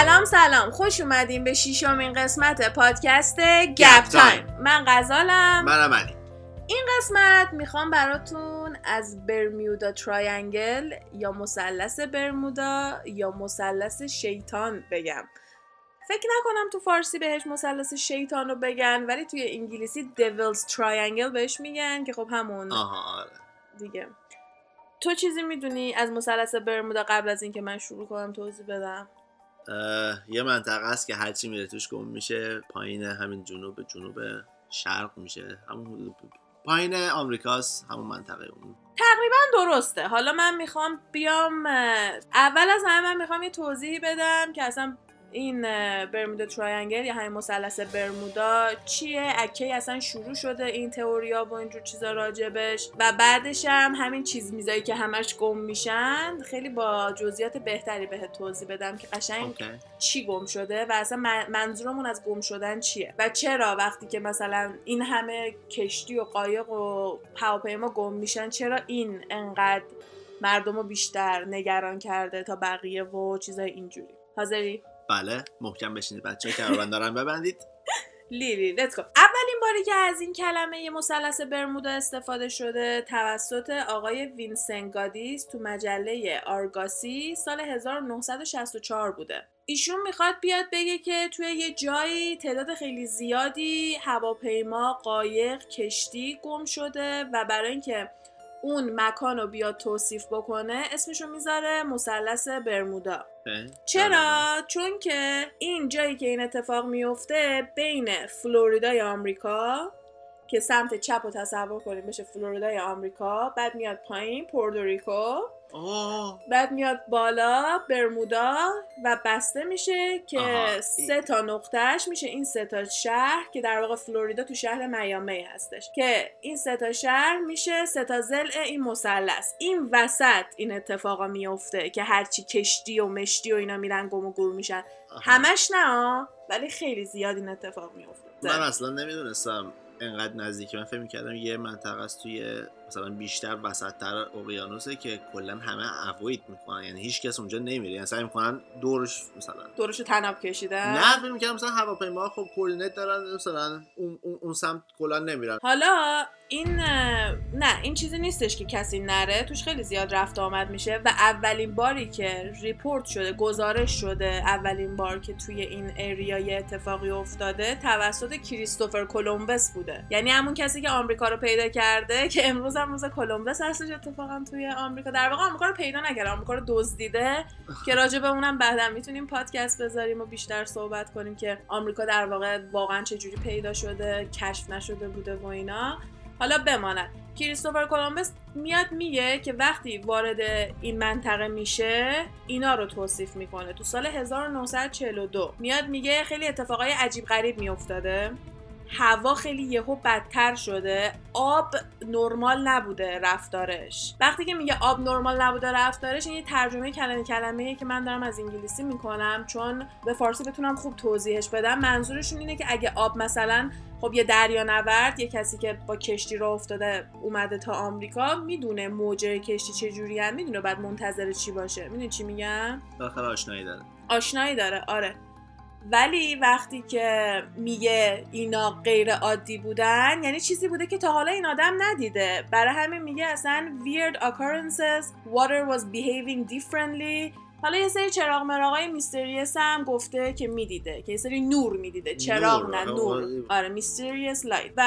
سلام سلام. خوش اومدیم به شیشمین قسمت پادکست گپ time. من غزالم. منم علی. این قسمت می‌خوام براتون از Bermuda Triangle یا مثلث برمودا یا مثلث شیطان بگم. فکر نکنم تو فارسی بهش مثلث شیطان رو بگن ولی توی انگلیسی Devil's Triangle بهش میگن که خب همون آها آره. دیگه. تو چیزی می‌دونی از مثلث برمودا قبل از اینکه من شروع کنم توضیح بدم؟ یه منطقه است که هرچی میره توش گم میشه. پایین همین جنوب جنوب شرق میشه. همون پایین آمریکاست همون منطقه اون. تقریبا درسته. حالا من می‌خوام بیام اول از همه من می‌خوام یه توضیحی بدم که اصلا این Bermuda Triangle یا همین مثلث برمودا چیه؟ از کی اصلا شروع شده این تئوریا و اینجور چیزا راجبش؟ و بعدش هم همین چیز میزایی که همش گم میشن. خیلی با جزئیات بهتری بهت توضیح بدم که قشنگ OK. چی گم شده و اصلا من- منظورمون از گم شدن چیه؟ و چرا وقتی که مثلا این همه کشتی و قایق و هواپیما گم میشن چرا این انقدر مردم رو بیشتر نگران کرده تا بقیه و چیزای اینجوری؟ حاضری؟ بله محکم بشینید بچه که دارن ببندید. لیلی let's go اولین باری که از این کلمه مثلث برمودا استفاده شده توسط آقای وینسنت گادیس تو مجله آرگوسی سال 1964 بوده. ایشون می‌خواد بیاد بگه که توی یه جایی تعداد خیلی زیادی هواپیما، قایق، کشتی گم شده و برای اینکه اون مکان رو بیاد توصیف بکنه اسمشو می‌ذاره مثلث برمودا. چرا؟ چون که این جایی که این اتفاق میفته بین فلوریدای آمریکا که سمت چپ رو تصور کنیم بشه فلوریدای آمریکا بعد میاد پایین پوردوریکو بعد میاد بالا برمودا و بسته میشه که آها. سه تا نقطهش میشه. این سه تا شهر که در واقع فلوریدا تو شهر میامی هستش. که این سه تا شهر میشه سه تا ضلع این مثلث. این وسط این اتفاقا میفته که هرچی کشتی و مشتی و اینا میرن گم و گور میشن. آها. همش نه ولی خیلی زیاد این اتفاق میفته. من اصلا نمی‌دونستم انقدر نزدیکی من فکر می‌کردم یه منطقه است توی مثلا بیشتر وسطتر اقیانوسه که کلا همه avoid می‌کنن. یعنی هیچ کس اونجا نمیره. یعنی سعی می‌کنن دورش مثلا دورشو تناب کشیدن؟ نه فکر می‌کردم مثلا هواپیما خب coordinate دارن مثلا اون, اون, سمت کلا نمیرن. حالا این نه این چیزی نیستش که کسی نره. توش خیلی زیاد رفت آمد میشه و اولین باری که report شده گزارش شده اولین بار که توی این area یه اتفاقی افتاده توسط کریستوفر کلمبس بوده. یعنی همون کسی که آمریکا رو پیدا کرده که امروز هم روز کلمبس هستش اتفاقا توی آمریکا. در واقع آمریکا رو پیدا نکرده آمریکا رو دزدیده که راجع به اونم بعدا می‌تونیم پادکست بذاریم و بیشتر صحبت کنیم که آمریکا در واقع واقعا چجوری پیدا شده کشف نشده بوده و اینا. حالا بماند. کریستوفر کلمبس میاد میگه که وقتی وارد این منطقه میشه اینا رو توصیف می‌کنه. تو سال 1942 میاد میگه خیلی اتفاقای عجیب غریب میافتاده. هوا خیلی یهو بدتر شده. آب نرمال نبوده رفتارش. وقتی که میگه آب نرمال نبوده رفتارش این یه ترجمه کلمه کلمه که من دارم از انگلیسی می‌کنم چون به فارسی بتونم خوب توضیحش بدم. منظورشون اینه که اگه آب مثلا خب یه دریا نورد یه کسی که با کشتی را افتاده اومده تا آمریکا می‌دونه موجه کشتی چجوری هم می‌دونه بعد منتظر چی باشه. می‌دونی چی میگم؟ داخل آشنایی داره. آشنایی داره. آره. ولی وقتی که میگه اینا غیر عادی بودن یعنی چیزی بوده که تا حالا این آدم ندیده. برای همین میگه اصلا weird occurrences water was behaving differently. حالا یه سری چراغ مراغای mysterious هم گفته که می‌دیده که یه سری نور می‌دیده. چراغ نور، نه آره. نور. آره. mysterious light. و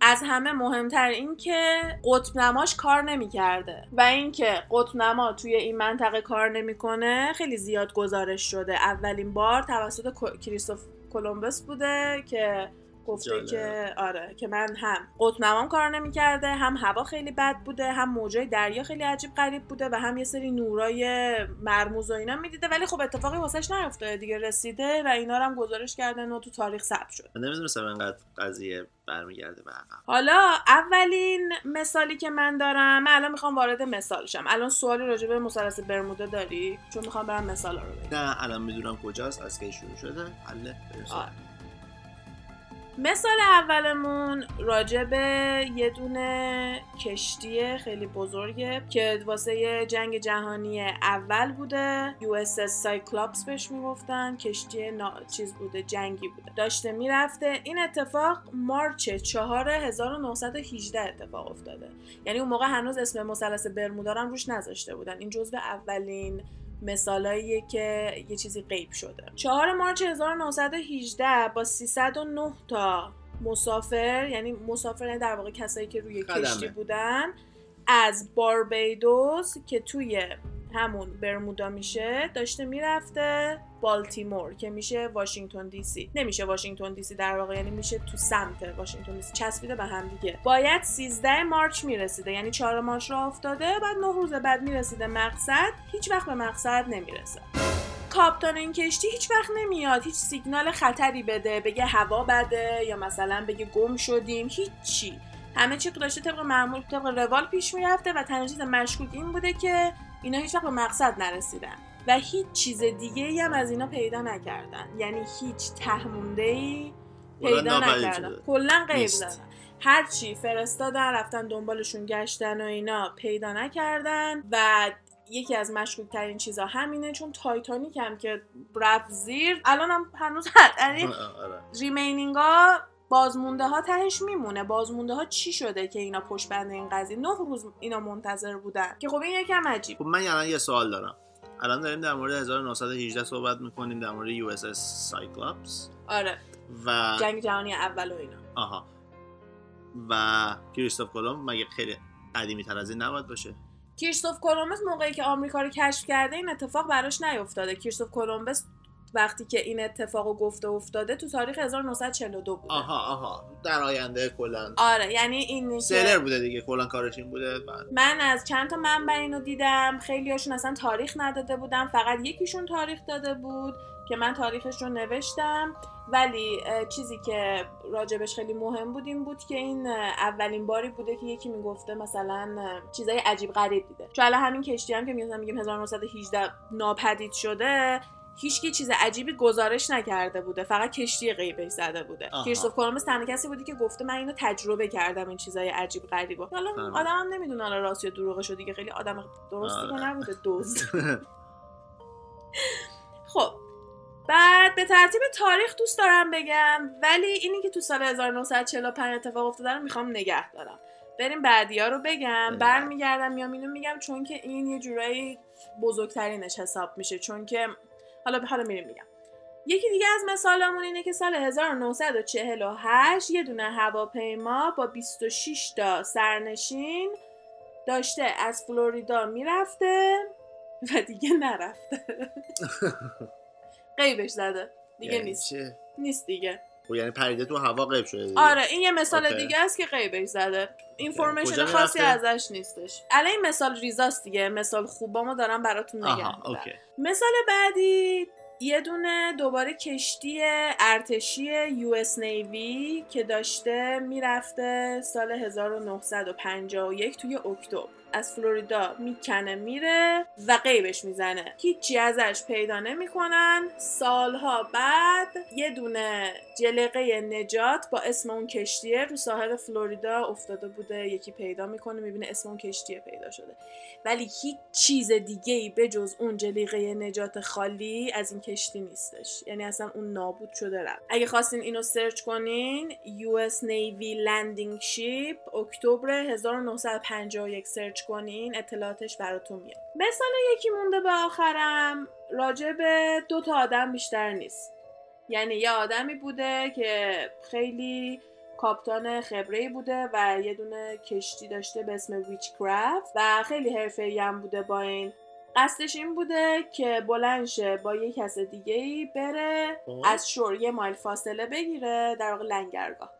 از همه مهمتر این که قطب نماش کار نمی‌کرده. و اینکه قطب نما توی این منطقه کار نمی‌کنه خیلی زیاد گزارش شده. اولین بار توسط کریستوف کلمبس بوده که گفته جالب. که آره که من هم قطب نمام کار نمی‌کرده هم هوا خیلی بد بوده هم موجای دریا خیلی عجیب غریب بوده و هم یه سری نورای مرموز و اینا می‌دیده. ولی خب اتفاقی واسش نیفتاده دیگه رسیده و اینا رو هم گزارش کردن و تو تاریخ ثبت شد. من نمی‌دونستم انقدر قضیه برمیگرده به عقب حالا اولین مثالی که من دارم من الان می‌خوام وارد مثال شم. الان سوالی راجع به مثلث برمودا داری؟ چون می‌خوام برم مثال رو بگم. نه الان می‌دونم کجاست از کی شروع شده؟ حله. آره. مثال اولمون راجع به یه دونه کشتی خیلی بزرگه که واسه جنگ جهانی اول بوده. USS Cyclops بهش می‌گفتن. کشتی نا... چیز بوده جنگی بوده. داشته می‌رفته. این اتفاق مارچ 4 1918 اتفاق افتاده. یعنی اون موقع هنوز اسم مثلث برمودا روش نذاشته بودن. این جزو اولین مثالاییه که یه چیزی غیب شده 4 مارچ 1918 با 309 تا مسافر یعنی مسافر یعنی در واقع کسایی که روی خدمه. کشتی بودن از باربیدوس که توی همون برمودا میشه داشته می‌رفته بالتیمور که میشه واشنگتن دی سی. نمیشه واشنگتن دی سی در واقع یعنی میشه تو سمت واشنگتن دی سی. چسبیده به هم دیگه. باید 13 مارچ می‌رسیده یعنی 4 مارچ را افتاده بعد 9 روز بعد می‌رسیده مقصد هیچ وقت به مقصد نمی‌رسه. کاپتان این کشتی هیچ وقت نمیاد هیچ سیگنال خطری بده بگه هوا بده یا مثلا بگه گم شدیم هیچی. همه چی داشته طبق معمول طبق روال پیش می‌رفته و تنها مشکوک این بوده که اینا هیچ وقت به مقصد نرسیدن و هیچ چیز دیگه ای هم از اینا پیدا نکردن یعنی هیچ تهمونده ای پیدا نکردن. کلا غیب. زدن هرچی فرستادن رفتن دنبالشون گشتن و اینا پیدا نکردن و یکی از مشکوک ترین چیزا همینه چون تایتانیک هم که رفت زیر الان هم هنوز یعنی آره. remaining ها بازمونده ها تهش میمونه. بازمونده ها چی شده که اینا پشت بند این قضیه؟ نه روز اینا منتظر بودن. که خب این یکم عجیب. خب من الان یه سوال دارم. الان داریم در مورد 1918 صحبت می‌کنیم در مورد USS Cyclops آره. و جنگ جهانی اول و اینا. آها. و کریستوف کلمب مگه خیلی قدیمی تر از این نباید باشه؟ کریستوف کلمبس موقعی که آمریکا رو کشف کرده این اتفاق براش نیفتاده. کریستوف کلمبس وقتی که این اتفاقو گفته افتاده تو تاریخ 1942 بوده. آها آها. در آینده کلا آره یعنی این سیلر بوده دیگه کلا کارش این بوده بعد. من از چند تا منبع اینو دیدم خیلی هاشون اصلا تاریخ نداده بودم فقط یکیشون تاریخ داده بود که من تاریخش رو نوشتم. ولی چیزی که راجبش خیلی مهم بود این بود که این اولین باری بوده که یکی می‌گفته مثلا چیزای عجیب غریب دیده. چون الان همین کشتی هم که میگم میگیم 1918 ناپدید شده هیچکی چیز عجیبی گزارش نکرده بوده فقط کشتی غیبش زده بوده. کریستوف کلمبس تنها کسی بودی که گفته من اینو تجربه کردم این چیزای عجیب غریبو حالا. آدمم نمی‌دونه حالا راست یا دروغشو دیگه خیلی آدم درستی که آره. نبوده دوز خب بعد به ترتیب تاریخ دوست دارم بگم ولی اینی که تو سال 1945 اتفاق افتاده رو می‌خوام نگه دارم بریم بعدی ها رو بگم. برمیگردم میام اینو میگم چون که این یه جورایی بزرگترینش حساب میشه چون که حالا حالا میریم میگم. یکی دیگه از مثالمون اینه که سال 1948 یه دونه هواپیما با 26 تا سرنشین داشته از فلوریدا می‌رفته و دیگه نرفته. غیبش زده. دیگه یعنی نیست؟ نیست دیگه. خب یعنی پریده تو هوا غیب شده دیگه. آره این یه مثال okay. دیگه است که غیبش زده information خاصی؟ ازش نیستش الان این مثال ریزاست دیگه مثال خوبامو دارم براتون. okay مثال بعدی یه دونه دوباره کشتی ارتشی US Navy که داشته می‌رفته سال 1951 توی اکتبر از فلوریدا می‌کنه میره و قیبش می‌زنه. هیچی ازش پیدا نمی‌کنن. سالها بعد یه دونه جلقه نجات با اسم اون کشتیه رو ساحل فلوریدا افتاده بوده. یکی پیدا می‌کنه می‌بینه اسم اون کشتیه پیدا شده. ولی هیچ چیز دیگه ای به جز اون جلیقه نجات خالی از این کشتی نیستش. یعنی اصلا اون نابود شده رفت. اگه خواستین اینو سرچ کنین US Navy Landing Ship اکتبر 1951 سرچ کنین اطلاعاتش براتون میاد. مثال یکی مونده به آخرم راجع به دو تا آدم بیشتر نیست. یعنی یه آدمی بوده که خیلی کاپتان خبره بوده و یه دونه کشتی داشته به اسم ویچ کرافت و خیلی حرفه‌ای هم بوده با این. قصدش این بوده که بلند شه با یه کس دیگه ای بره خب. از شور یه مایل فاصله بگیره در واقع لنگرگاه.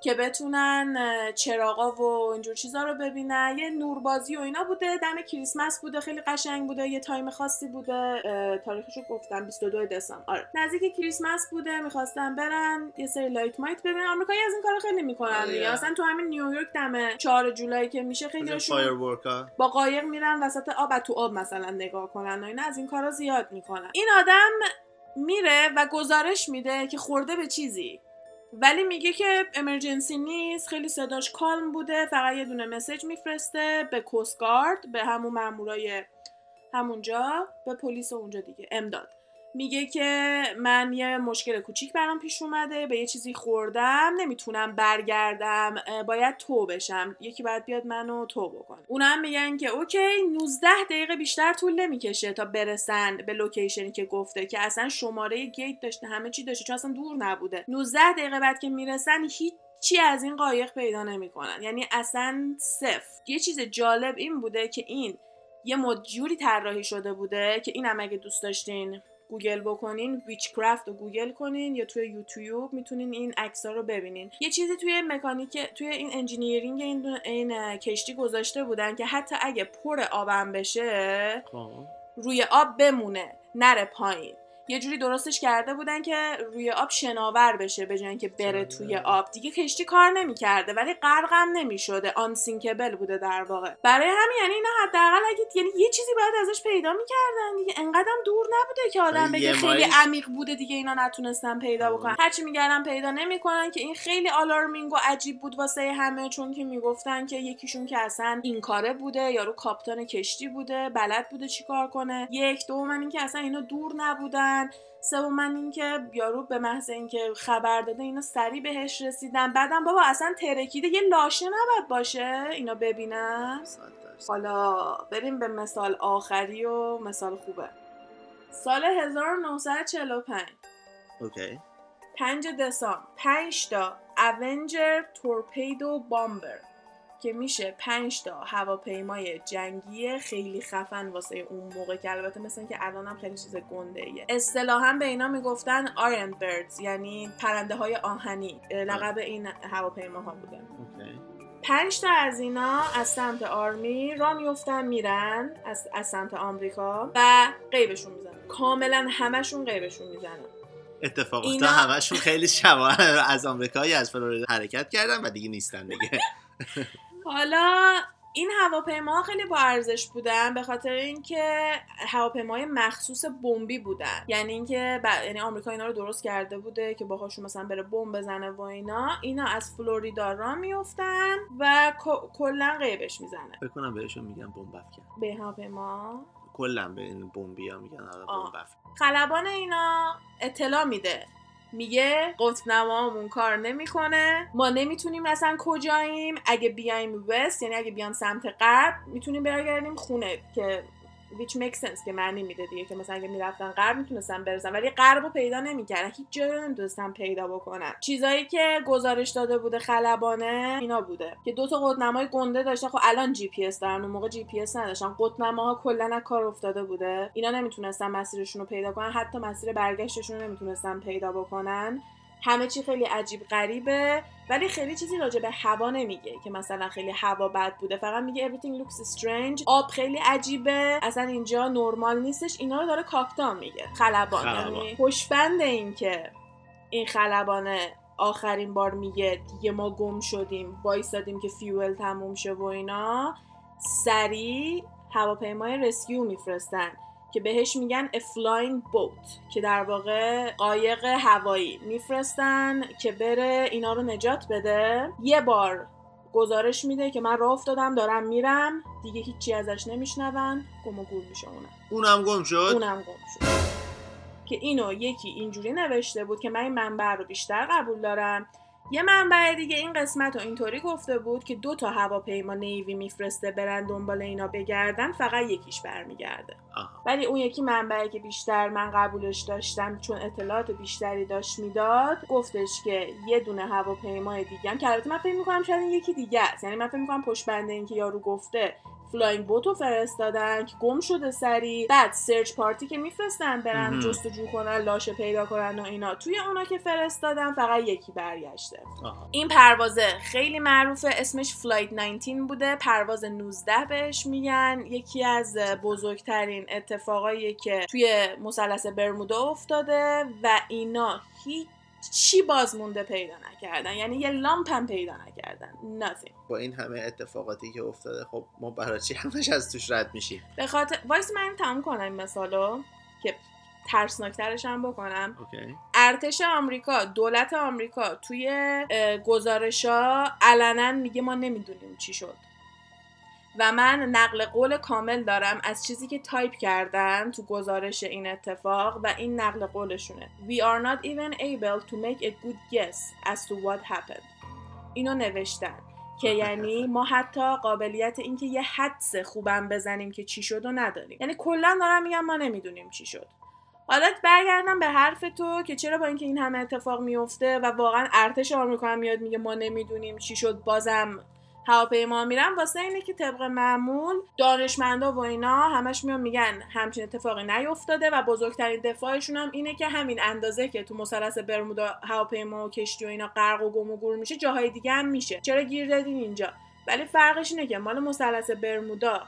که بتونن چراغا و اینجور چیزا رو ببینن. یه نوربازی و اینا بوده دم کریسمس بوده خیلی قشنگ بوده یه تایم خاصی بوده. تاریخش رو گفتم 22 دسامبر. آره. نزدیک کریسمس بوده می‌خواستن برن یه سری لایت مایت ببینن. آمریکایی از این کارو خیلی می‌کنن آره. دیگه اصلا تو همین نیویورک دم 4 جولای که میشه خیلی با قایق میرن وسط آب تو آب مثلا نگاه کنن و اینا از این کارا زیاد می‌کنن. این آدم میره و گزارش میده که خورده به چیزی. ولی میگه که امرجنسی نیست خیلی صداش کالم بوده فقط یه دونه مسیج میفرسته به کوستگارد به همون مامورای همونجا به پلیس اونجا دیگه امداد. میگه که من یه مشکل کوچیک برام پیش اومده به یه چیزی خوردم نمی‌تونم برگردم باید tow بشم. یکی باید بیاد منو tow بکنه اونم میگن که okay 19 دقیقه بیشتر طول نمی‌کشه تا برسن به location ی که گفته که اصلا شماره gate داشته همه چی داشته چون اصلا دور نبوده. 19 دقیقه بعد که می‌رسن هیچ چی از این قایق پیدا نمی‌کنن. یعنی اصلا صفر. یه چیز جالب این بوده که این یه مد جوری طراحی شده بوده که اینم اگه دوست داشتین گوگل بکنین Witchcraft رو گوگل کنین یا توی یوتیوب می‌تونین این عکس رو ببینین یه چیزی توی مکانیک توی این engineering این, این کشتی گذاشته بودن که حتی اگه پر آبم بشه خب. روی آب بمونه نره پایین یه جوری درستش کرده بودن که روی آب شناور بشه به جای که بره توی آب. دیگه کشتی کار نمی‌کرده ولی غرقم نمی‌شده. unsinkable بوده در واقع. برای همین یعنی اینا حداقل اگه یعنی یه چیزی باید ازش پیدا می‌کردن دیگه. انقدرم دور نبوده که آدم بگه خیلی عمیق بوده دیگه اینا نتونستن پیدا بکنن. هرچی میگردن پیدا نمی‌کنن که این خیلی alarming و عجیب بود واسه همه چون که می‌گفتن که یکیشون که اصلا این کاره بوده یارو کاپتان کشتی بوده بلد بوده چیکار کنه. یک دوم اینکه اصلا اینا دور نبودن. کردن. من اینکه یارو به محض اینکه خبر داده اینا سریع بهش رسیدن. بعدم بابا اصلا ترکیده یه لاشه نباید باشه اینا ببینن حالا بریم به مثال آخری و مثال خوبه. سال 1945 اوکی. 5 دسامبر. 5 تا اونجر تورپیدو بامبر که میشه 5 تا هواپیمای جنگی خیلی خفن واسه اون موقع که البته مثل که الان هم خیلی چیز گنده ایه اصطلاحا به اینا می‌گفتن آرن بردز یعنی پرنده های آهنی. لقب این هواپیماها بوده. پنج تا از اینا از سمت آرمی را میفتن میرن از, از سمت آمریکا و قیبشون می‌زنن. کاملا همشون قیبشون می‌زنن. اتفاقا اینا... همشون خیلی شبا از آمریکایی از فلوریدا حرکت کردن و دیگه نیستن دیگه. حالا این هواپیما خیلی با ارزش بودن به خاطر اینکه هواپیمای مخصوص بمبی بودن. یعنی اینکه ب... یعنی آمریکا اینا رو درست کرده بوده که باهاشون مثلا بره بمب بزنه و اینا اینا از فلوریدا را میفتن و کلا قیبش می‌زنه. بکنم بهشون میگن بمب افکن. به هواپیما؟ کلا به این بمبی ها میگن آره، بمب خلبان اینا اطلاع میده. میگه قطب نمامون کار نمی‌کنه. ما نمی‌تونیم اصلا کجاییم. اگه بیایم west یعنی اگه بیام سمت غرب می‌تونیم برگردیم خونه که which makes sense که معنی میده دیگه که مثلا اگه می‌رفتن غرب می‌تونستن برسن ولی غرب رو پیدا نمی‌کردن. هیچ جایی رو نمی‌تونستن پیدا بکنن. چیزایی که گزارش داده بوده خلبانه اینا بوده. که دو تا قطب نمای گنده داشته خب الان جی پی اس دارن اون موقع جی پی اس نداشتن. قطب نماها کلا از کار افتاده بوده. اینا نمی‌تونستن مسیرشون رو پیدا کنن. حتی مسیر برگشتشون رو نمی‌تونستن پیدا بکنن. همه چی خیلی عجیب غریبه ولی خیلی چیزی راجع به هوا نمیگه که مثلا خیلی هوا بد بوده. فقط میگه everything looks strange. آب خیلی عجیبه. اصلا اینجا نرمال نیستش. اینا رو داره captain میگه. خلبان. یعنی پشت بند این که این خلبانه آخرین بار میگه دیگه ما گم شدیم. وایستادیم که fuel تموم شه و اینا. سریع هواپیمای rescue میفرستن. که بهش میگن a flying boat که در واقع قایق هوایی. میفرستن که بره اینا رو نجات بده. یه بار گزارش میده که من راه افتادم دارم میرم. دیگه هیچی ازش نمیشنون. گم و گور میشه اونم. اونم گم شد؟ اونم گم شد. که اینو یکی اینجوری نوشته بود که من این منبع رو بیشتر قبول دارم. یه منبع دیگه این قسمت رو اینطوری گفته بود که دو تا هواپیما نیوی میفرسته برن دنبال اینا بگردن فقط یکیش برمیگرده. ولی اون یکی منبعی که بیشتر من قبولش داشتم چون اطلاعات بیشتری داشت می‌داد گفتش که یه دونه هواپیمای دیگه هم که البته من فکر می‌کنم شاید این یکی دیگه است. یعنی من فکر می‌کنم پشت بنده این که یارو گفته flying boat و فرستادن که گم شده سری بعد search party که میفرستن برن جستجو کنن لاشه پیدا کنن و اینا. توی اونا که فرستادن فقط یکی برگشته. این پروازه خیلی معروفه. اسمش Flight 19 بوده. پرواز 19 بهش میگن. یکی از بزرگترین اتفاقایی که توی مثلث برمودا افتاده و اینا هیچ چی بازمونده پیدا نکردن؟ یعنی یه لامپ هم پیدا نکردن. Nothing. با این همه اتفاقاتی که افتاده خب ما برای چی همش از توش رد میشیم؟ به خاطر وایس من تموم کنم این مثالو که ترسناکترش هم بکنم. okay. ارتش آمریکا دولت آمریکا توی اه، گزارشا علنا میگه ما نمی‌دونیم چی شد. و من نقل قول کامل دارم از چیزی که تایپ کردن تو گزارش این اتفاق و این نقل قولشونه. We are not even able to make a good guess as to what happened. اینو نوشتن. که یعنی ما حتی قابلیت اینکه یه حدس خوبم بزنیم که چی شد و نداریم. یعنی کلا دارم میگم ما نمی‌دونیم چی شد. حالا برگردم به حرف تو که چرا با اینکه این همه اتفاق میفته و واقعا ارتش آمریکا هم میاد میگه ما نمی‌دونیم چی شد بازم هواپیما میرن واسه اینه که طبق معمول دانشمندا و اینا همش میان میگن همچین اتفاقی نیفتاده و بزرگترین دفاعشون هم اینه که همین اندازه که تو مثلث برمودا هواپیما و کشتی و اینا غرق و گم و گور میشه جاهای دیگه هم میشه. چرا گیر دادین اینجا؟ ولی فرقش اینه که مال مثلث برمودا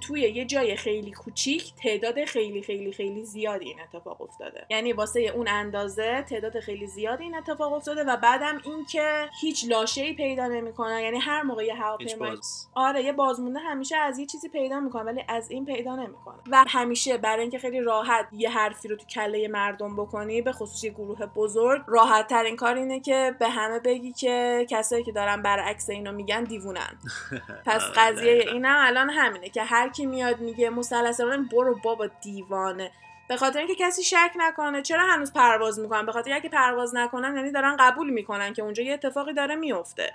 توی یه جای خیلی کوچیک تعداد خیلی خیلی خیلی زیادی این اتفاق افتاده. یعنی واسه اون اندازه تعداد خیلی زیادی این اتفاق افتاده و بعدم اینکه هیچ لاشه‌ای پیدا نمی‌کنن. یعنی هر موقع یه هواپیما آره یه بازمونده همیشه از یه چیزی پیدا می‌کنه ولی از این پیدا نمی‌کنه. و همیشه برای اینکه خیلی راحت یه حرفی رو تو کله مردم بکنی به خصوص یه گروه بزرگ راحت ترین کار اینه که به همه بگی که کسایی که دارن برعکس اینو میگن دیوونن. پس آره، قضیه. اینم الان همینه که هر کی میاد میگه مثلث برو بابا دیوانه. به خاطر اینکه کسی شک نکنه. چرا هنوز پرواز می‌کنن به خاطر اینکه پرواز نکنن یعنی دارن قبول می‌کنن که اونجا یه اتفاقی داره میفته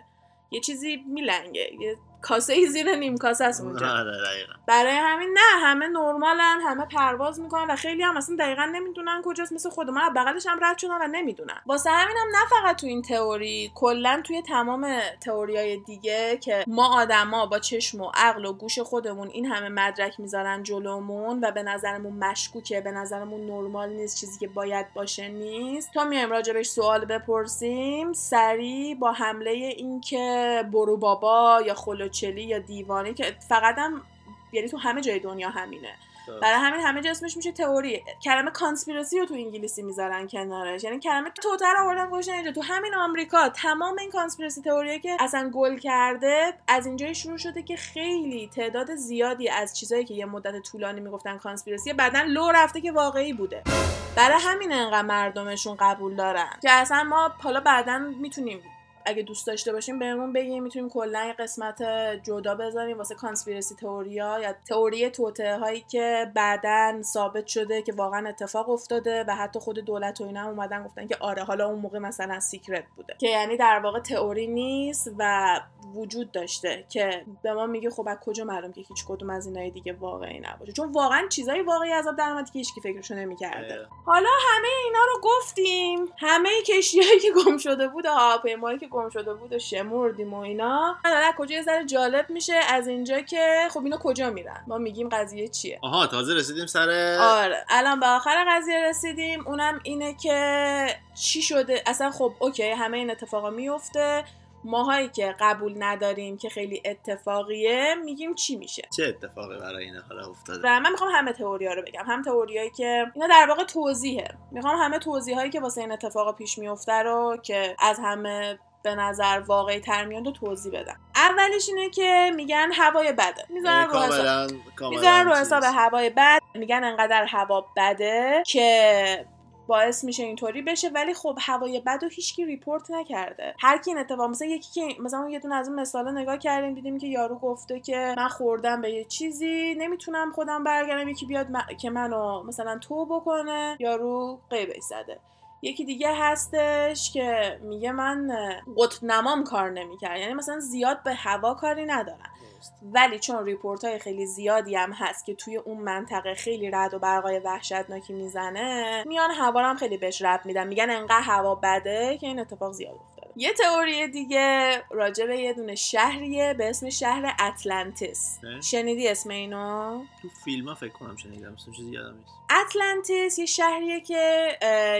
یه چیزی میلنگه. یه کاسه ای زیر نیم کاسه است اونجا. آره برای همین نه همه نرمالن همه پرواز می‌کنن و خیلی هم اصلا دقیقا نمی‌دونن کجاست مثل خود من از بغلش هم رد شدن و نمی‌دونن. واسه همین هم نه فقط تو این تئوری کلا توی تمام تئوریای دیگه که ما آدما با چشم و عقل و گوش خودمون این همه مدرک می‌ذارن جلومون و به نظرمون مشکوکه به نظرمون نرمال نیست چیزی که باید باشه نیست. تا میایم راجبش سوال بپرسیم سریع با جمله این که برو بابا یا خل و چلی یا دیوانه که فقط هم یعنی تو همه جای دنیا همینه. برای همین همه جا اسمش میشه تئوری. کلمه conspiracy رو تو انگلیسی می‌ذارن کنارش. یعنی کلمه توطئه رو آوردن گوشن اینجا تو همین آمریکا تمام این conspiracy theory یه که اصلا گل کرده از اینجای شروع شده که خیلی تعداد زیادی از چیزایی که یه مدت طولانی می‌گفتن conspiracy بعدا لو رفته که واقعی بوده. برای همین انقدر مردمشون قبول دارن. که اصلا ما حالا بعدا می‌تونیم اگه دوست داشته باشیم بهمون بگیم می‌تونیم کلا یه قسمت جدا بذاریم واسه conspiracy theory ا یا تئوری توطئه هایی که بعدا ثابت شده که واقعا اتفاق افتاده و حتی خود دولت و اینا هم اومدن گفتن که آره حالا اون موقع مثلا secret بوده. که یعنی در واقع تئوری نیست و وجود داشته که به ما میگه خب از کجا معلوم که هیچ کدوم از اینای دیگه واقعی نباشه. چون واقعا چیزای واقعی از در اومد که هیچکی فکرشو نمی‌کرده. حالا همه اینا رو گفتیم. همه کشتیهایی که گم شده بود هواپیمایی که گم شده بود و شمردیم و اینا. حالا کجا یه ذره جالب میشه از اینجا که خب اینا کجا میرن؟ ما میگیم قضیه چیه؟ آها تازه رسیدیم سر آره. الان به آخر قضیه رسیدیم. اونم اینه که چی شده؟ اصلا خب اوکی همه این اتفاقا میفته. ماهایی که قبول نداریم که خیلی اتفاقیه میگیم چی میشه؟ چه اتفاقی برای این حالا افتاده؟ و من می‌خوام همه تئوریا رو بگم. هم تئوریایی که اینا در واقع توضیحه. می‌خوام همه توضیحایی که واسه این اتفاقا پیش میفته رو که از همه به نظر واقعی تر میاد و توضیح بدم. اولش اینه که میگن هوای بده. می‌ذارن رو حساب می‌ذارن رو. حساب هوای بد. میگن انقدر هوا بده که باعث میشه اینطوری بشه. ولی خب هوای بد رو هیچکی ریپورت نکرده. هر کی این اتفاق مثلا یکی که مثلا یه دونه از اون مثالا نگاه کردیم دیدیم که یارو گفته که من خوردم به یه چیزی نمی‌تونم خودم برگردم یکی بیاد م- که منو مثلا تو بکنه. یارو قیبش زده. یکی دیگه هستش که میگه من قطب نمام کار نمی‌کرد. یعنی مثلا زیاد به هوا کاری ندارن درست. ولی چون report های خیلی زیادی هم هست که توی اون منطقه خیلی رعد و برقای وحشتناکی می‌زنه میان هوا هم خیلی بهش ربط میدن. میگن انقدر هوا بده که این اتفاق زیاد یه تئوری دیگه راجع به یه دونه شهریه به اسم شهر اتلانتیس؟ شنیدی اسم اینو تو فیلم ها فکر کنم شنیدم مثلا چیزی یادم نیست اتلانتیس یه شهریه که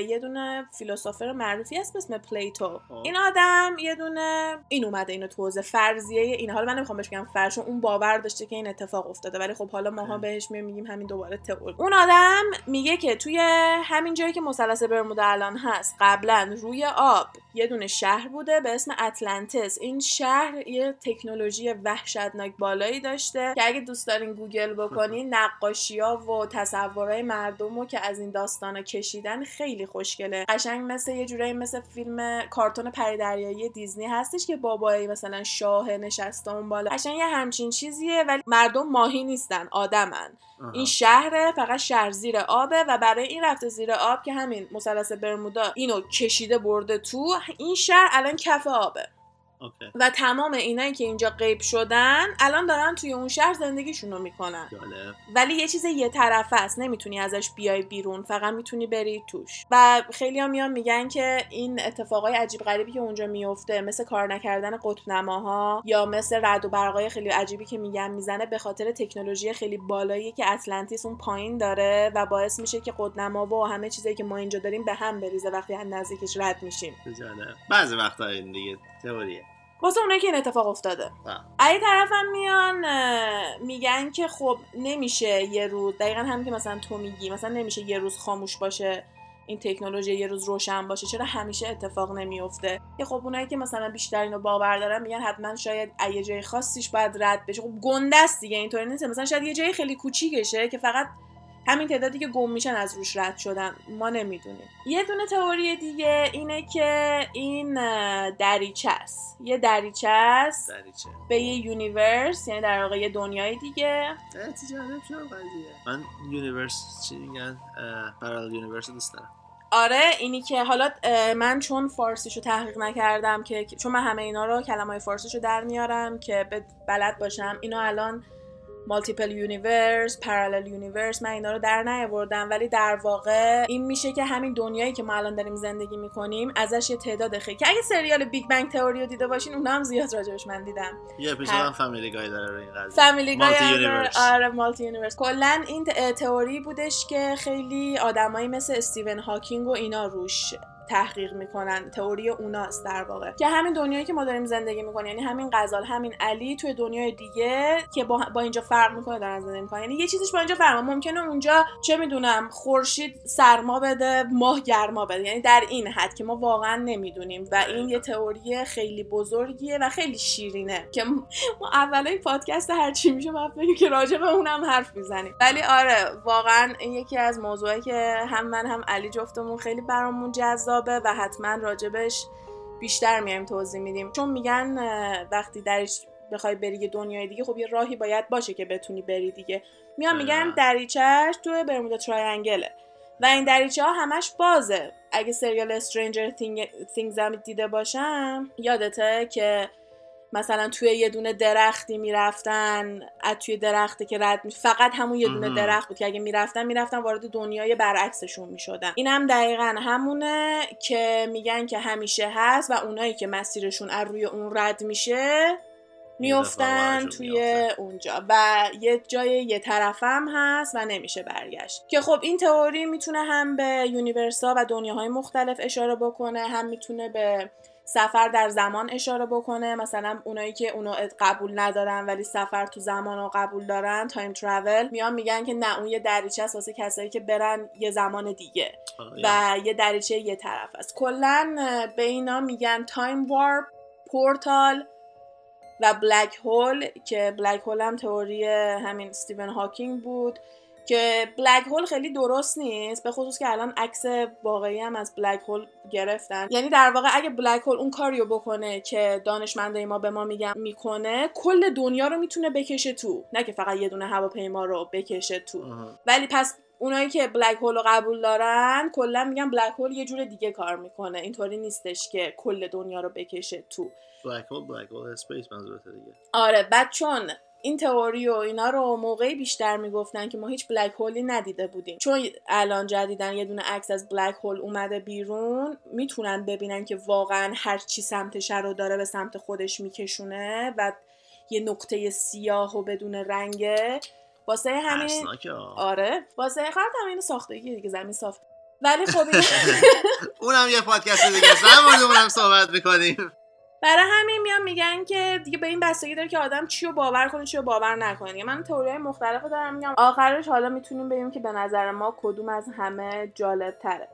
یه دونه philosopher معروفی هست به اسم Plato خب. این آدم یه دونه این اومده اینو توضیح فرضیه این حالا من نمی‌خوام بهش بگم فرض اون باور داشته که این اتفاق افتاده ولی خب حالا ماها اه. بهش میگیم همین دوباره تئوری اون آدم میگه که توی همین جایی که مثلث برمودا الان هست قبلا روی آب یه دونه شهر بوده به اسم اتلانتس این شهر یه تکنولوژی وحشتناک بالایی داشته که اگه دوست دارین گوگل بکنین نقاشی ها و تصورهای مردم رو که از این داستانا کشیدن خیلی خوشگله. قشنگ مثل یه جورایی مثل فیلم کارتون پریدریایی دیزنی هستش که بابایی مثلا شاه نشسته اون بالا. قشنگ یه همچین چیزیه ولی مردم ماهی نیستن آدمن. آها. این شهره فقط شهر زیر آبه و برای این رفته زیر آب که همین مثلث برمودا اینو کشیده برده تو این شهر الان کف آبه. اوکی. و تمام اینایی که اینجا غیب شدن الان دارن توی اون شهر زندگیشون رو می‌کنن. جالب. ولی یه چیز یه طرفه است نمی‌تونی ازش بیای بیرون فقط می‌تونی بری توش. و خیلی میان میگن که این اتفاقای عجیب غریبی که اونجا میفته مثل کار نکردن قطب نماها یا مثل رد و برقای خیلی عجیبی که میگن می‌زنه به خاطر تکنولوژی خیلی بالایی که اتلانتیس اون پایین داره و باعث میشه که قطب نما و همه چیزایی که ما اینجا داریم به هم بریزه وقتی از نزدیکش رد میشیم. بعضی وقتا این دیگه تئوریه واسه اونایی که این اتفاق افتاده. ای طرفم میان میگن که خب نمیشه یه روز دقیقا همین که مثلا تو میگی مثلا نمیشه یه روز خاموش باشه این تکنولوژی یه روز روشن باشه چرا همیشه اتفاق نمیفته که خب اونایی که مثلا بیشتر اینو باور دارن میگن حتما شاید از یه جای خاصیش باید رد بشه. خب گنده است دیگه اینطوری نیست. مثلا شاید یه جای خیلی کوچیکشه که فقط همین تعدادی که گم میشن از روش رد شدن ما نمی‌دونیم. یه دونه تئوری دیگه اینه که این دریچه است. یه دریچه است دریچه. به یه universe یعنی در واقع یه دنیای دیگه. جالب شد قضیه. من universe چی میگن؟ parallel universe دوست دارم. آره اینی که حالا من چون فارسیشو تحقیق نکردم که چون من همه اینا رو کلمه های فارسیشو در میارم که بلد باشم اینا الان multiple universe parallel universe من اینا رو در نیاوردم. ولی در واقع این میشه که همین دنیایی که ما الان داریم زندگی می‌کنیم ازش یه تعداد خیلی که اگه سریال Big Bang Theory رو دیده باشین اونها هم زیاد راجبش من دیدم. یه اپیزود هم Family Guy داره این قضیه. Family Guy. آره multi universe کلا این تئوری بودش که خیلی آدمایی مثل استیون هاکینگ و اینا روش تحقیق می‌کنن تئوری اوناست در واقع. که همین دنیایی که ما داریم زندگی می‌کنیم یعنی همین غزال همین علی توی دنیای دیگه که با, با اینجا فرق می‌کنه دارن زندگی می‌کنن. یعنی یه چیزش با اینجا فرق. ممکنه اونجا چه می‌دونم خورشید سرما بده ماه گرما بده. یعنی در این حد که ما واقعا نمی‌دونیم. و این یه تئوری خیلی بزرگیه و خیلی شیرینه. که ما اولای پادکست هر چی میشه باید بگیم که راجع به اونم حرف می‌زنیم. ولی آره واقعا یکی از موضوعی که هم من هم علی جفتمون خیلی برامون جذابه و حتما راجبش بیشتر میایم توضیح میدیم. چون میگن وقتی درش بخوای بری یه دنیای دیگه خب یه راهی باید باشه که بتونی بری دیگه. میان میگن دقیقاً. دریچهش تو برمودا تراینگله و این دریچه ها همش بازه. اگه سریال استرنجر Things هم دیده باشم یادته که مثلا توی یه دونه درختی می‌رفتن از توی درختی که رد می فقط همون یه دونه. درخت بود که اگه می‌رفتن می‌رفتن وارد دنیای برعکسشون می‌شدن این هم دقیقا همونه که میگن که همیشه هست و اونایی که مسیرشون از روی اون رد میشه میفتن توی میافته. اونجا و یه جای یه طرفم هست و نمیشه برگشت که خب این تئوری می‌تونه هم به یونیورسا و دنیاهای مختلف اشاره بکنه هم می‌تونه به سفر در زمان اشاره بکنه. مثلا اونایی که اونو قبول ندارن ولی سفر تو زمان رو قبول دارن time travel میان میگن که نه اون یه دریچه است واسه کسایی که برن یه زمان دیگه آره. و یه دریچه یه طرف است. کلا به اینا میگن time warp portal و black hole که black hole هم تئوری همین استیون هاکینگ بود. که black hole خیلی درست نیست به خصوص که الان عکس واقعی هم از black hole گرفتن. یعنی در واقع اگه black hole اون کاریو بکنه که دانشمندای ما به ما میگن می‌کنه کل دنیا رو می‌تونه بکشه تو. نه که فقط یه دونه هواپیما رو بکشه تو. آها. ولی پس اونایی که black hole رو قبول دارن کلا میگن black hole یه جور دیگه کار می‌کنه. اینطوری نیستش که کل دنیا رو بکشه تو. black hole black hole space دیگه. آره بعد چون این تئوری و اینا رو موقعی بیشتر می‌گفتن که ما هیچ black hole ی ندیده بودیم. چون الان جدیدا یه دونه عکس از black hole اومده بیرون می‌تونن ببینن که واقعا هر چی سمتش رو داره به سمت خودش میکشونه و یه نقطه سیاه و بدون رنگه واسه همین. آره. واسه خواهر همین ساختگی دیگه زمین صاف. ولی خب اونم یه پادکست دیگه است. در اونم صحبت می‌کنیم. برای همین میان میگن که دیگه به این بستگی داره که آدم چی رو باور کنه چی رو باور نکنه. دیگه من تئوری مختلف دارم میگم. آخرش حالا می‌تونیم بگیم که به نظر ما کدوم از همه جالب تره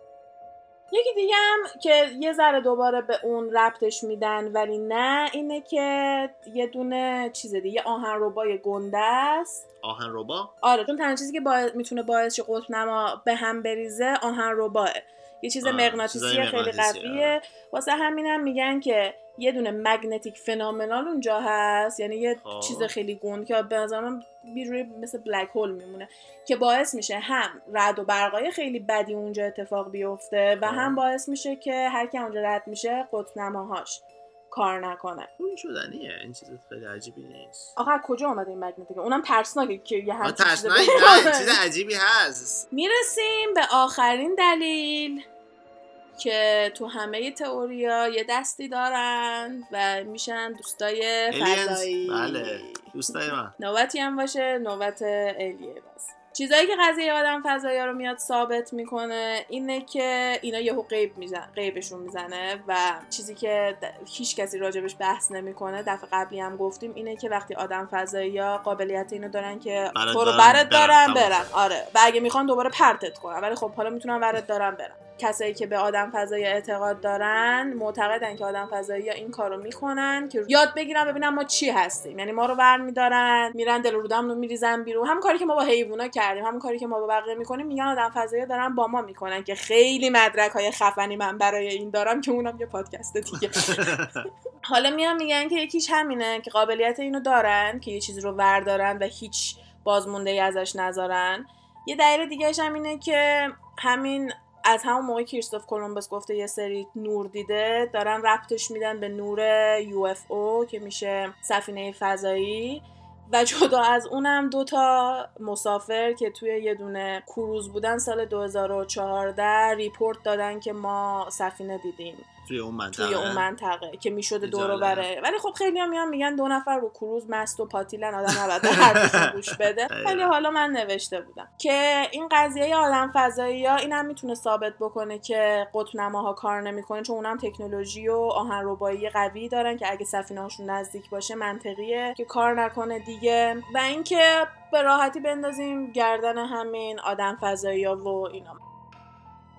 یکی دیگه هم که یه ذره دوباره به اون ربطش میدن ولی نه اینه که یه دونه چیز دیگه آهن ربای گنده است. آهن ربا آره چون تنها چیزی که باعث می‌تونه باعث قطب نما به هم بریزه آهن رباه یه چیز مغناطیسی خیلی قویه. واسه همینم میگن که یه دونه مگنتیک فنومنال اونجا هست. یعنی یه خب. چیز خیلی گوند که به نظر من بیروی مثل بلک هول میمونه که باعث میشه هم رد و برقای خیلی بدی اونجا اتفاق بیفته و خب. هم باعث میشه که هر کی اونجا رد میشه قطب نماهاش کار نکنه. اون شدنیه. این چیز خیلی عجیبی نیست. از کجا اومده این مگنتیک اونم ترسناکه که یه همچین چیز عجیبی هست. می‌رسیم به آخرین دلیل. که تو همه تئوریا یه دستی دارن و میشن دوستای؟ فضایی. بله دوستای من. نوبتی هم باشه نوبت الیه بس چیزایی که قضیه آدم فضایی رو میاد ثابت می‌کنه اینه که اینا یهو غیب میزن غیبشون می‌زنه و چیزی که هیچ کسی راجبش بحث نمی‌کنه دفعه قبلی هم گفتیم اینه که وقتی آدم فضایی ها قابلیت اینو دارن که تو رو برن، دارن برن. آره. و اگه می‌خوان دوباره پرتت کنن ولی خب حالا می‌تونن برات دارن برن. کسایی که به آدم فضایی اعتقاد دارن معتقدن که آدم فضایی این کارو می‌کنن که یاد بگیرن ببینن ما چی هستیم. یعنی ما رو ور میدارن میرن دل رودم رو میریزن بیرون. هم کاری که ما با حیوونا کردیم هم کاری که ما با بقیه می‌کنیم میگن آدم فضایی دارن با ما می‌کنن که خیلی مدرک های خفنی من برای این دارم که اونم یه پادکست دیگه. حالا میان میگن که یکیش همینه که قابلیت اینو دارن که یه چیزی رو وردارن و هیچ بازمونده ای ازش نذارن. یه دلیل دیگه هم اینه که همین از همون موقع کریستوف کلمبوس گفته یه سری نور دیده دارن ربطش میدن به نور UFO که میشه سفینه فضایی. و جدا از اونم دوتا مسافر که توی یه دونه کروز بودن سال 2014 ریپورت دادن که ما سفینه دیدیم. توی اون منطقه. توی اون منطقه که می‌شده دور. بره. ولی خب خیلی هم میان میگن دو نفر رو کروز مست و پاتیلن آدم نباید به گوش بده. ولی حالا من نوشته بودم که این قضیه آدم فضایی ها این هم می‌تونه ثابت بکنه که قطب نماها کار نمی‌کنه چون اونم تکنولوژی و آهن ربایی قوی دارن که اگه سفینه هاشون نزدیک باشه منطقیه که کار نکنه دیگه. و اینکه به راحتی بندازیم گردن همین آدم فضایی ها و اینا.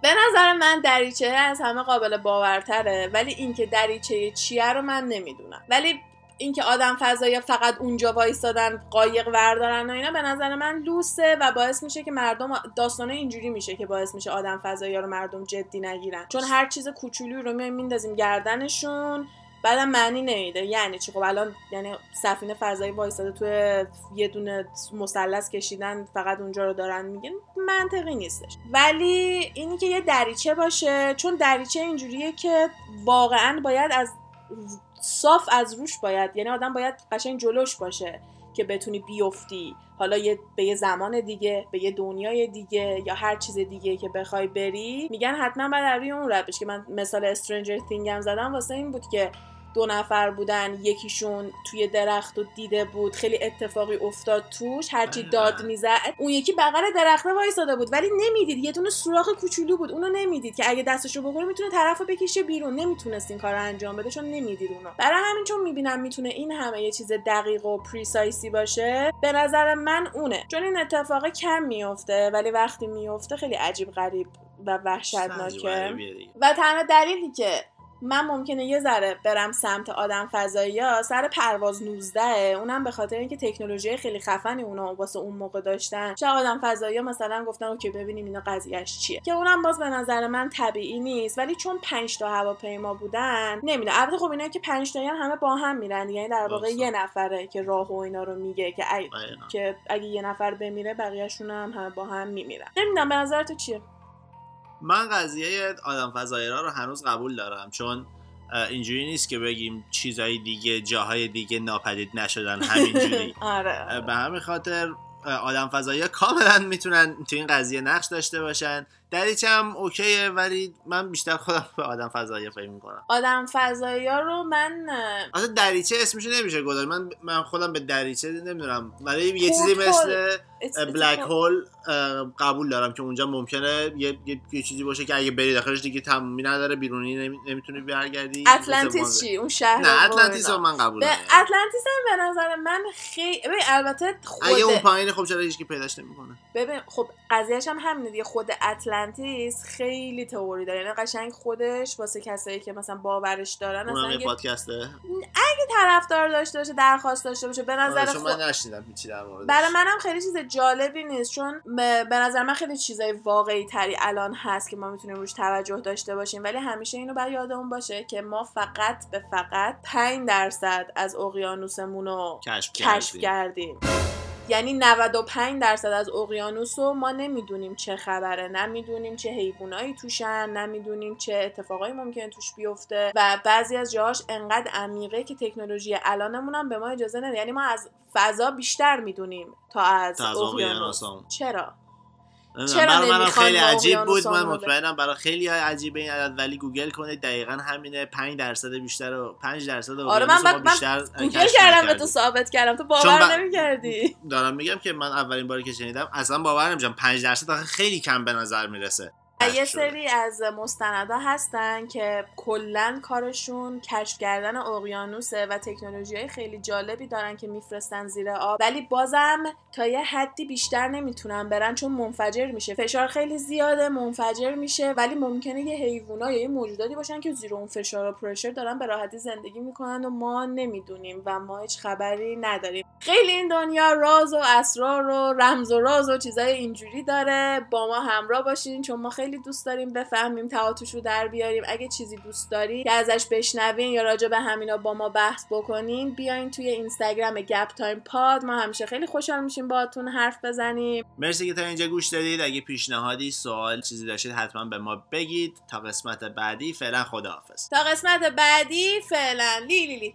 به نظر من دریچه از همه قابل باورتره ولی اینکه دریچه چیه رو من nemiدونم ولی اینکه آدم فضایی فقط اونجا وایستادن قایق وردارن و اینا به نظر من لوسه و باعث میشه که مردم داستانه اینجوری میشه که باعث میشه آدم فضایی رو مردم جدی نگیرن. چون هر چیز کوچولویی رو میایم میندازیم گردنشون. بعدم معنی نمیده. یعنی چی؟ خب الان یعنی سفینه فضایی وایستاده توی یه دونه مثلث کشیدن فقط اونجا رو دارن میگن. منطقی نیستش. ولی اینی که یه دریچه باشه چون دریچه اینجوریه که واقعا باید از صاف از روش باید. یعنی آدم باید قشنگ جلوش باشه. که بتونی بیفتی. حالا یه به یه زمان دیگه به یه دنیای دیگه یا هر چیز دیگه که بخوای بری میگن حتما از روی اون رد که من مثال استرنجر تینگ هم زدم واسه این بود که دو نفر بودن یکیشون توی درخت و دیده بود خیلی اتفاقی افتاد توش هرچی بله. داد می‌زد. اون یکی بغل درخته وایساده بود ولی نمی‌دید. یه دونه سوراخ کوچولو بود اونو نمی‌دید که اگه دستشو بخوره می‌تونه طرفو بکشه بیرون. نمی‌تونست این کار رو انجام بده چون نمی‌دید اونو. برای همین چون می‌بینم می‌تونه این همه یه چیز دقیق و precise ی باشه به نظر من اونه. چون این اتفاق کم میفته ولی وقتی میفته خیلی عجیب غریب و وحشتناکه. و تنها دلیلی که من ممکنه یه ذره برم سمت آدم فضایی ها سر پرواز 19 اونم به خاطر اینکه تکنولوژی خیلی خفنی اونا واسه اون موقع داشتن. چه آدم فضایی ها مثلا گفتن اوکی ببینیم اینا قضیهش چیه. که اونم باز به نظر من طبیعی نیست. ولی چون 5 تا هواپیما بودن نمی‌دونم. البته خب اینا که 5 تایی همه با هم میرن یعنی در واقع. یه نفره که راه و اینا رو میگه که ای... دقیقاً. که اگه یه نفر بمیره بقیه‌شون هم همه با هم میمیرن. نمی‌دونم به نظر تو چیه؟ من قضیه آدم فضایی رو هنوز قبول دارم چون اینجوری نیست که بگیم چیزهای دیگه جاهای دیگه ناپدید نشدن همینجوری. آره. به همین خاطر آدم فضایی کاملا می‌تونن تو این قضیه نقش داشته باشن. دریچه هم اوکیه ولی من بیشتر خودم به آدم فضایی فکر می‌کنم. آدم فضایی ها رو من اصلا دریچه اسمشو نمیشه گذاشت. من من خودم به دریچه نمی‌دونم. ولی یه چیزی. مثل black hole قبول دارم که اونجا ممکنه یه, یه،, یه چیزی باشه که اگه بری داخلش دیگه تمومی نداره بیرونی نمی... نمی‌تونی برگردی. اتلانتیس چی؟ اون شهر نه اتلانتیس من قبول دارم اتلانتیس هم به نظر من خیلی البته خود اگه اون پایین خب چرا هیچکی پیداش نمی‌کنه؟ ببین خب قضیهش هم همینه دیگه. خود اتلانتیس خیلی تئوری داره. یعنی قشنگ خودش واسه کسایی که مثلا باورش دارن اصلا یه پادکسته؟ اگه طرفدار داشته باشه درخواست داشته باشه به نظر آره، چون خود من نشنیدم هیچی در موردش. برای منم خیلی چیز جالبی نیست چون به نظر من خیلی چیزای واقعی تری الان هست که ما می‌تونیم روش توجه داشته باشیم. ولی همیشه اینو باید یادمون باشه که ما فقط به فقط 5 درصد از اقیانوسمون رو کشف کشف کردیم. یعنی 95 درصد از اقیانوس رو ما نمی‌دونیم چه خبره. نمی‌دونیم چه حیوانایی توشن نمی‌دونیم چه اتفاقایی ممکنه توش بیفته. و بعضی از جاهاش انقدر عمیقه که تکنولوژی الانمون هم به ما اجازه نده. یعنی ما از فضا بیشتر می‌دونیم تا از اقیانوس. اقیانوس‌ها. چرا؟ چرا برای خیلی با عجیب بود. من؟ مطمئنم برای خیلی های عجیبه این عدد. ولی گوگل کنید دقیقا همینه. 5 درصد بیشتر و 5 درصد آره من من بیشتر گوگل کردم به. تو ثابت کردم. تو باور ب- نمی‌کردی. دارم میگم که من اولین باری که شنیدم اصلا باور نمیشم 5 درصد خیلی کم به نظر می‌رسه. یه سری از مستندا هستن که کلا کارشون کشف کردن اقیانوسه و تکنولوژی های خیلی جالبی دارن که میفرستن زیر آب. ولی بازم تا یه حدی بیشتر نمی‌تونن برن چون منفجر میشه. فشار خیلی زیاده منفجر میشه. ولی ممکنه یه حیوونا یا یه موجوداتی باشن که زیر اون فشار و پرشر دارن به راحتی زندگی می‌کنن و ما نمی‌دونیم و ما هیچ خبری نداریم. خیلی این دنیا راز و اسرار و رمز و راز و چیزای اینجوری داره. با ما همراه باشین چون ما خیلی دوست داریم بفهمیم تعاطوش رو در بیاریم. اگه چیزی دوست داری که ازش بشنوین یا راجع به همینا با ما بحث بکنین بیاین توی اینستاگرام گپ تایم پاد. ما همیشه خیلی خوشحال میشیم باهاتون حرف بزنیم. مرسی که تا اینجا گوش دادید. اگه پیشنهادی سوال چیزی داشتید حتما به ما بگید. تا قسمت بعدی فعلا خداحافظ. تا قسمت بعدی فعلا. لی لی لی.